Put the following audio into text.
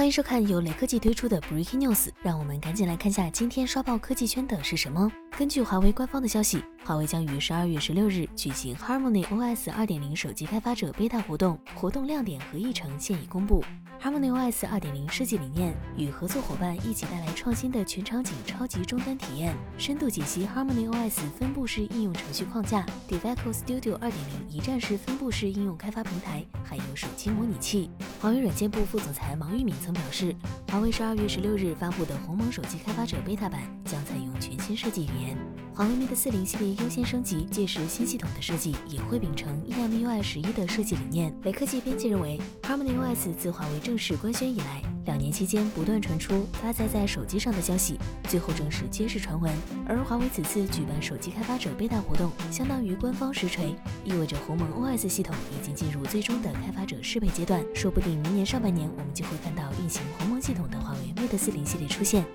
欢迎收看由雷科技推出的 Breaking News，让我们赶紧来看下今天刷爆科技圈的是什么。根据华为官方的消息，华为将于十二月十六日举行 Harmony OS 二点零手机开发者 beta 活动，活动亮点和议程现已公布。Harmony OS 二点零设计理念与合作伙伴一起带来创新的全场景超级终端体验，深度解析 Harmony OS 分布式应用程序框架，DevEco Studio 二点零一站式分布式应用开发平台，还有手机模拟器。华为软件部副总裁王玉敏曾表示，华为十二月十六日发布的鸿蒙手机开发者 beta 版将采用全新设计语言。华为 Mate 四零系列优先升级，届时新系统的设计也会秉承 EMUI 十一的设计理念。雷科技编辑认为，Harmony OS 自华为正式官宣以来，两年期间不断传出搭载在手机上的消息，最后证实皆是传闻。而华为此次举办手机开发者 beta 活动，相当于官方实锤，意味着鸿蒙 OS 系统已经进入最终的开发者适配阶段，说不定明年上半年我们就会看到运行鸿蒙系统的华为 Mate 四零系列出现。